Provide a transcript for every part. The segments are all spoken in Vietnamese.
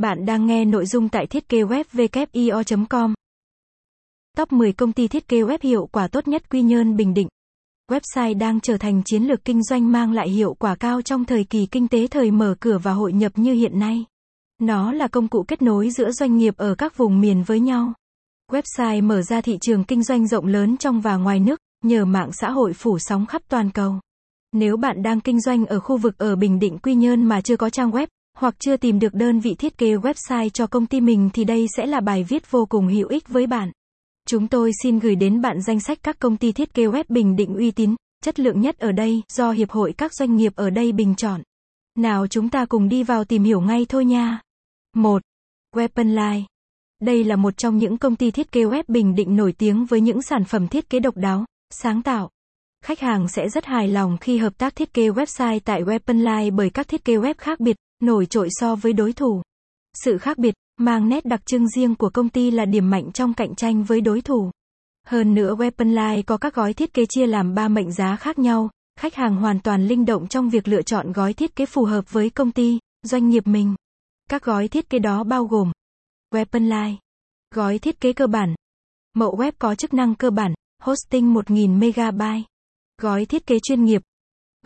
Bạn đang nghe nội dung tại thiết kế web com Top 10 công ty thiết kế web hiệu quả tốt nhất Quy Nhơn Bình Định. Website đang trở thành chiến lược kinh doanh mang lại hiệu quả cao trong thời kỳ kinh tế thời mở cửa và hội nhập như hiện nay. Nó là công cụ kết nối giữa doanh nghiệp ở các vùng miền với nhau. Website mở ra thị trường kinh doanh rộng lớn trong và ngoài nước, nhờ mạng xã hội phủ sóng khắp toàn cầu. Nếu bạn đang kinh doanh ở khu vực ở Bình Định Quy Nhơn mà chưa có trang web, hoặc chưa tìm được đơn vị thiết kế website cho công ty mình thì đây sẽ là bài viết vô cùng hữu ích với bạn. Chúng tôi xin gửi đến bạn danh sách các công ty thiết kế web Bình Định uy tín, chất lượng nhất ở đây do Hiệp hội các doanh nghiệp ở đây bình chọn. Nào chúng ta cùng đi vào tìm hiểu ngay thôi nha. 1. Weaponline. Đây là một trong những công ty thiết kế web Bình Định nổi tiếng với những sản phẩm thiết kế độc đáo, sáng tạo. Khách hàng sẽ rất hài lòng khi hợp tác thiết kế website tại Weaponline bởi các thiết kế web khác biệt, nổi trội so với đối thủ. Sự khác biệt, mang nét đặc trưng riêng của công ty là điểm mạnh trong cạnh tranh với đối thủ. Hơn nữa Weaponline có các gói thiết kế chia làm 3 mệnh giá khác nhau, khách hàng hoàn toàn linh động trong việc lựa chọn gói thiết kế phù hợp với công ty, doanh nghiệp mình. Các gói thiết kế đó bao gồm Weaponline, gói thiết kế cơ bản, mẫu web có chức năng cơ bản, hosting 1000 MB, gói thiết kế chuyên nghiệp.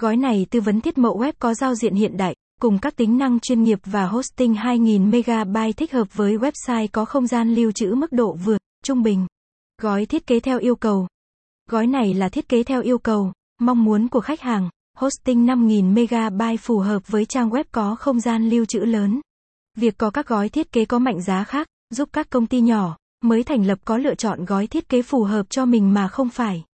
Gói này tư vấn thiết mẫu web có giao diện hiện đại, cùng các tính năng chuyên nghiệp và hosting 2000 MB thích hợp với website có không gian lưu trữ mức độ vừa, trung bình. Gói thiết kế theo yêu cầu. Gói này là thiết kế theo yêu cầu, mong muốn của khách hàng, hosting 5000 MB phù hợp với trang web có không gian lưu trữ lớn. Việc có các gói thiết kế có mạnh giá khác, giúp các công ty nhỏ mới thành lập có lựa chọn gói thiết kế phù hợp cho mình mà không phải